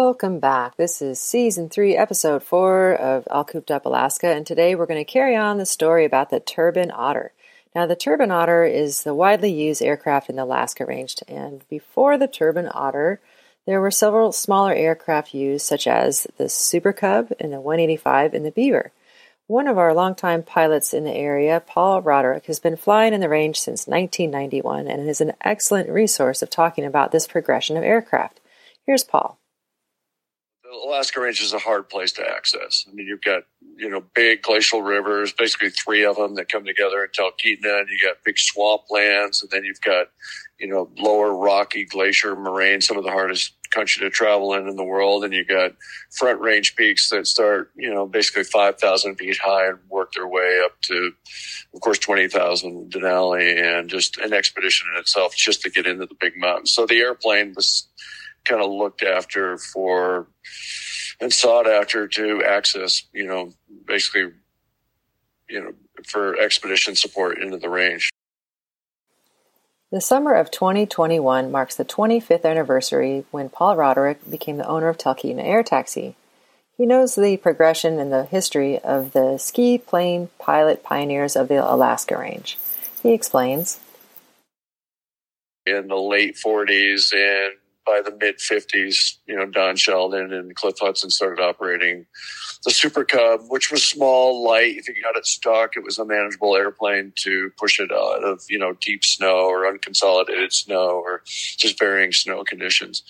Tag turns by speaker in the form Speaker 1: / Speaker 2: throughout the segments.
Speaker 1: Welcome back. This is season three, episode four of All Cooped Up Alaska, and today we're going to carry on the story about the turbine otter. Now, the turbine otter is the widely used aircraft in the Alaska Range, and before the turbine otter, there were several smaller aircraft used, such as the Super Cub and the 185 and the Beaver. One of our longtime pilots in the area, Paul Roderick, has been flying in the range since 1991 and is an excellent resource of talking about this progression of aircraft. Here's Paul.
Speaker 2: Alaska Range is a hard place to access. I mean, you've got, you know, big glacial rivers, basically three of them that come together in Talkeetna, and you got big swamplands, and then you've got, you know, lower rocky glacier moraine, some of the hardest country to travel in in the world. And you got front range peaks that start, you know, basically 5,000 feet high and work their way up to, of course, 20,000 Denali and just an expedition in itself just to get into the big mountains. So the airplane was kind of looked after for and sought after to access, you know, basically, you know, for expedition support into the range.
Speaker 1: The summer of 2021 marks the 25th anniversary when Paul Roderick became the owner of Talkeetna Air Taxi. He knows the progression and the history of the ski plane pilot pioneers of the Alaska Range. He explains.
Speaker 2: In the late 40s and by the mid 50s, you know, Don Sheldon and Cliff Hudson started operating the Super Cub, which was small, light. If you got it stuck, it was a manageable airplane to push it out of, you know, deep snow or unconsolidated snow or just varying snow conditions.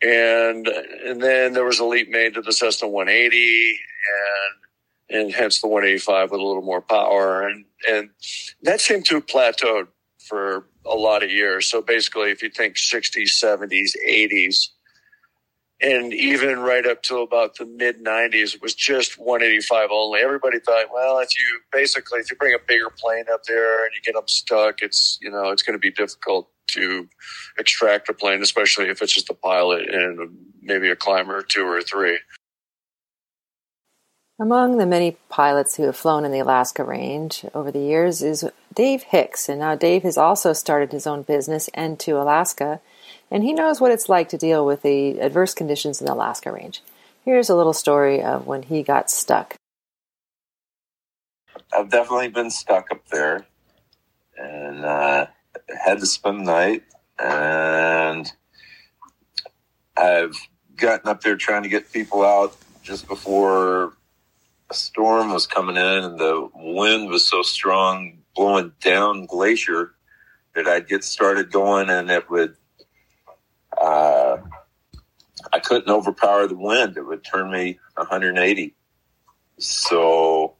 Speaker 2: And, and then there was a leap made to the Cessna 180 and, and hence the 185 with a little more power. And, and that seemed to have plateaued for a lot of years. So basically, if you think 60s, 70s, 80s, and even right up to about the mid 90s, it was just 185 only. Everybody thought, well, if you basically if you bring a bigger plane up there and you get them stuck, it's you know it's going to be difficult to extract a plane, especially if it's just a pilot and maybe a climber, two or three.
Speaker 1: Among the many pilots who have flown in the Alaska Range over the years is Dave Hicks, and now Dave has also started his own business, N2 Alaska, and he knows what it's like to deal with the adverse conditions in the Alaska Range. Here's a little story of when he got stuck.
Speaker 3: I've definitely been stuck up there, and uh, had to spend the night, and I've gotten up there trying to get people out just before a storm was coming in and the wind was so strong blowing down glacier that I'd get started going and it would uh, I couldn't overpower the wind. It would turn me 180. So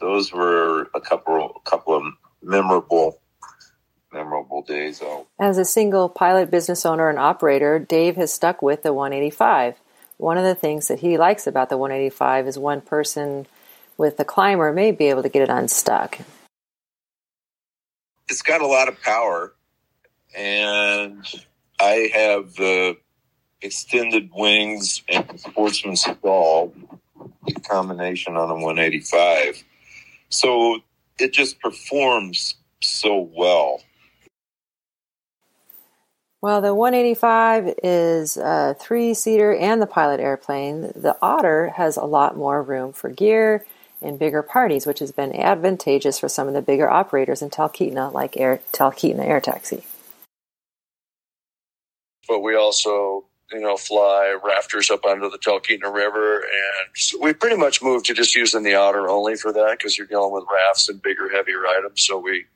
Speaker 3: those were a couple a couple of memorable memorable days.
Speaker 1: As a single pilot business owner and operator, Dave has stuck with the 185. One of the things that he likes about the 185 is one person with the climber may be able to get it unstuck.
Speaker 3: It's got a lot of power, and I have the extended wings and sportsman STOL combination on a 185. So it just performs so well.
Speaker 1: Well, the 185 is a three seater and the pilot airplane. The Otter has a lot more room for gear and bigger parties, which has been advantageous for some of the bigger operators in Talkeetna, like Air, Talkeetna Air Taxi.
Speaker 2: But we also, you know, fly rafters up onto the Talkeetna River, and so we pretty much moved to just using the Otter only for that because you're dealing with rafts and bigger, heavier items. So we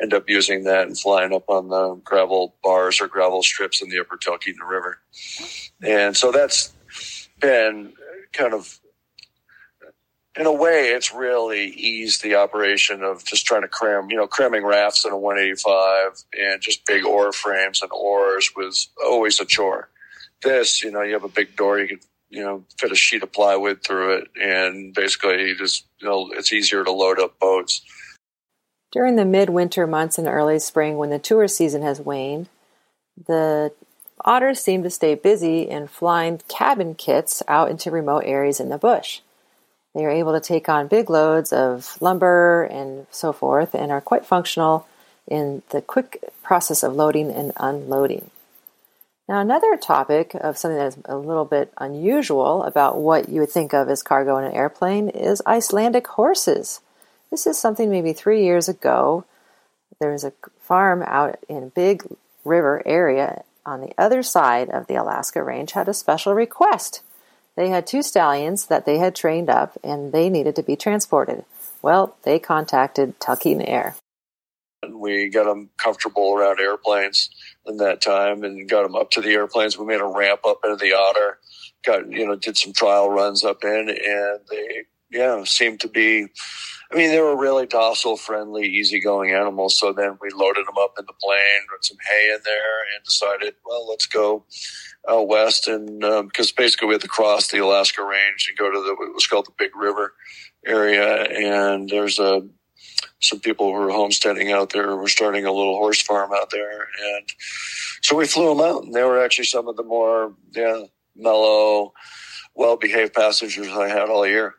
Speaker 2: end up using that and flying up on the gravel bars or gravel strips in the upper Talkeetna River. And so that's been kind of, in a way, it's really eased the operation of just trying to cram, you know, cramming rafts in a 185 and just big oar frames and oars was always a chore. This, you know, you have a big door, you can, you know, fit a sheet of plywood through it and basically you just, you know, it's easier to load up boats.
Speaker 1: During the midwinter months and early spring, when the tour season has waned, the otters seem to stay busy in flying cabin kits out into remote areas in the bush. They are able to take on big loads of lumber and so forth and are quite functional in the quick process of loading and unloading. Now, another topic of something that's a little bit unusual about what you would think of as cargo in an airplane is Icelandic horses. This is something maybe three years ago. There was a farm out in a big river area on the other side of the Alaska range had a special request. They had two stallions that they had trained up and they needed to be transported. Well, they contacted Talkeetna Air.
Speaker 2: We got them comfortable around airplanes in that time and got them up to the airplanes. We made a ramp up into the Otter, got, you know, did some trial runs up in and they, yeah, seemed to be, I mean, they were really docile, friendly, easygoing animals. So then we loaded them up in the plane, put some hay in there and decided, well, let's go out west. And, um, basically we had to cross the Alaska range and go to the, what was called the Big River area. And there's a, some people who were homesteading out there were starting a little horse farm out there. And so we flew them out and they were actually some of the more, yeah, mellow, well behaved passengers I had all year.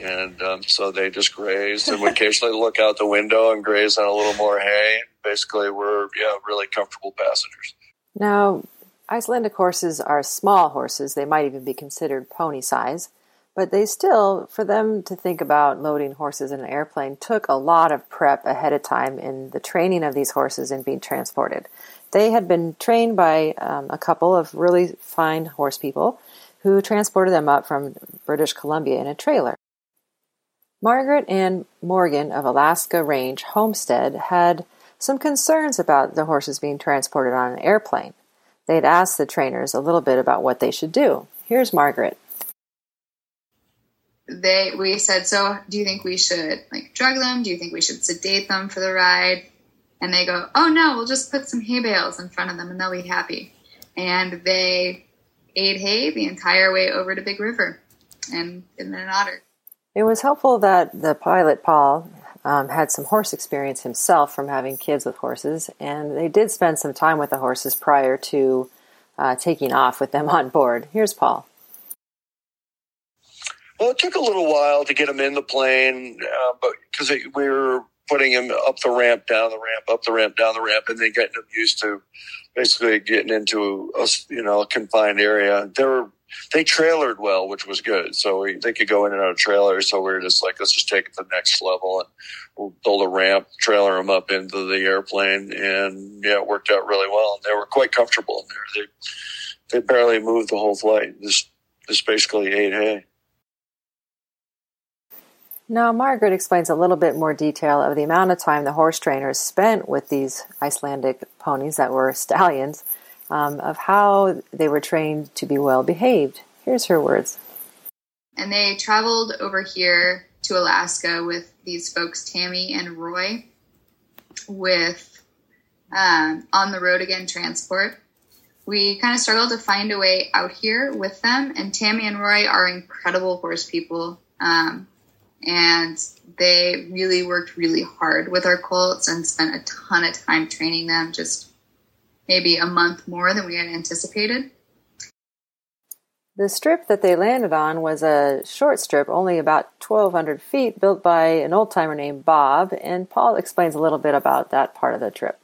Speaker 2: And um, so they just grazed and would occasionally look out the window and graze on a little more hay. Basically, we're, yeah, really comfortable passengers.
Speaker 1: Now, Icelandic horses are small horses. They might even be considered pony size. But they still, for them to think about loading horses in an airplane, took a lot of prep ahead of time in the training of these horses and being transported. They had been trained by um, a couple of really fine horse people who transported them up from British Columbia in a trailer. Margaret and Morgan of Alaska Range Homestead had some concerns about the horses being transported on an airplane. They had asked the trainers a little bit about what they should do. Here's Margaret
Speaker 4: they we said, so do you think we should like drug them? Do you think we should sedate them for the ride? And they go, oh no, we'll just put some hay bales in front of them and they'll be happy. And they ate hay the entire way over to Big River and in an otter.
Speaker 1: It was helpful that the pilot, Paul, um, had some horse experience himself from having kids with horses, and they did spend some time with the horses prior to uh, taking off with them on board. Here's Paul.
Speaker 2: Well, it took a little while to get him in the plane, uh, but because we were putting him up the ramp, down the ramp, up the ramp, down the ramp, and then getting him used to basically getting into a you know a confined area. They were they trailered well, which was good. So we, they could go in and out of trailers. So we were just like, let's just take it to the next level and we'll build a ramp, trailer them up into the airplane, and yeah, it worked out really well. And they were quite comfortable in there. They they barely moved the whole flight. Just just basically ate hay.
Speaker 1: Now, Margaret explains a little bit more detail of the amount of time the horse trainers spent with these Icelandic ponies that were stallions, um, of how they were trained to be well behaved. Here's her words.
Speaker 4: And they traveled over here to Alaska with these folks, Tammy and Roy, with um, on the road again transport. We kind of struggled to find a way out here with them, and Tammy and Roy are incredible horse people. Um, and they really worked really hard with our colts and spent a ton of time training them just maybe a month more than we had anticipated.
Speaker 1: The strip that they landed on was a short strip only about 1200 feet built by an old timer named bob and paul explains a little bit about that part of the trip.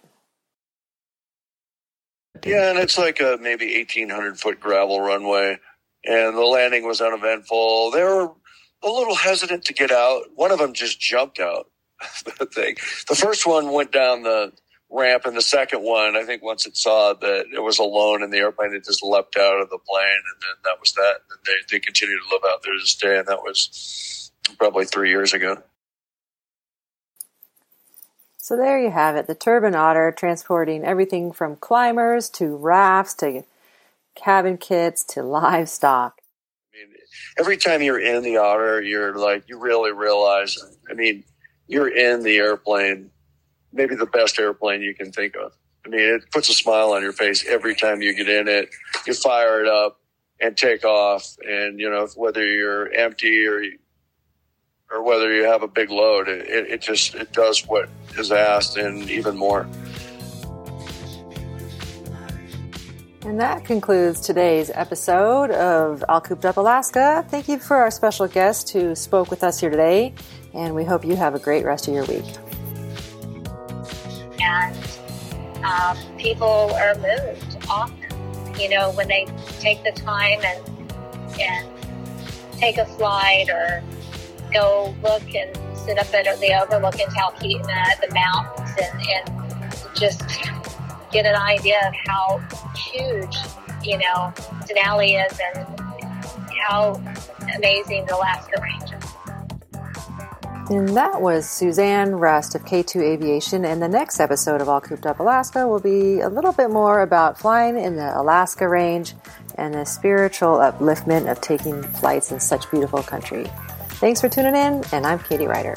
Speaker 2: Yeah and it's like a maybe 1800 foot gravel runway and the landing was uneventful. There were a little hesitant to get out. One of them just jumped out. the thing. The first one went down the ramp, and the second one, I think, once it saw that it was alone in the airplane, it just leapt out of the plane, and then that was that. And they they continued to live out there to this day, and that was probably three years ago.
Speaker 1: So there you have it, the turbine otter transporting everything from climbers to rafts to cabin kits to livestock
Speaker 2: every time you're in the otter, you're like, you really realize, I mean, you're in the airplane, maybe the best airplane you can think of. I mean, it puts a smile on your face every time you get in it. You fire it up and take off. And, you know, whether you're empty or, or whether you have a big load, it, it just, it does what is asked and even more.
Speaker 1: And that concludes today's episode of All Cooped Up Alaska. Thank you for our special guest who spoke with us here today, and we hope you have a great rest of your week.
Speaker 5: And um, people are moved often. you know, when they take the time and, and take a flight or go look and sit up at the overlook in Talkeetna, the mountains, and, and just get an idea of how huge, you know, Denali is and how amazing the Alaska Range is.
Speaker 1: And that was Suzanne Rust of K2 Aviation. And the next episode of All Cooped Up Alaska will be a little bit more about flying in the Alaska range and the spiritual upliftment of taking flights in such beautiful country. Thanks for tuning in, and I'm Katie Ryder.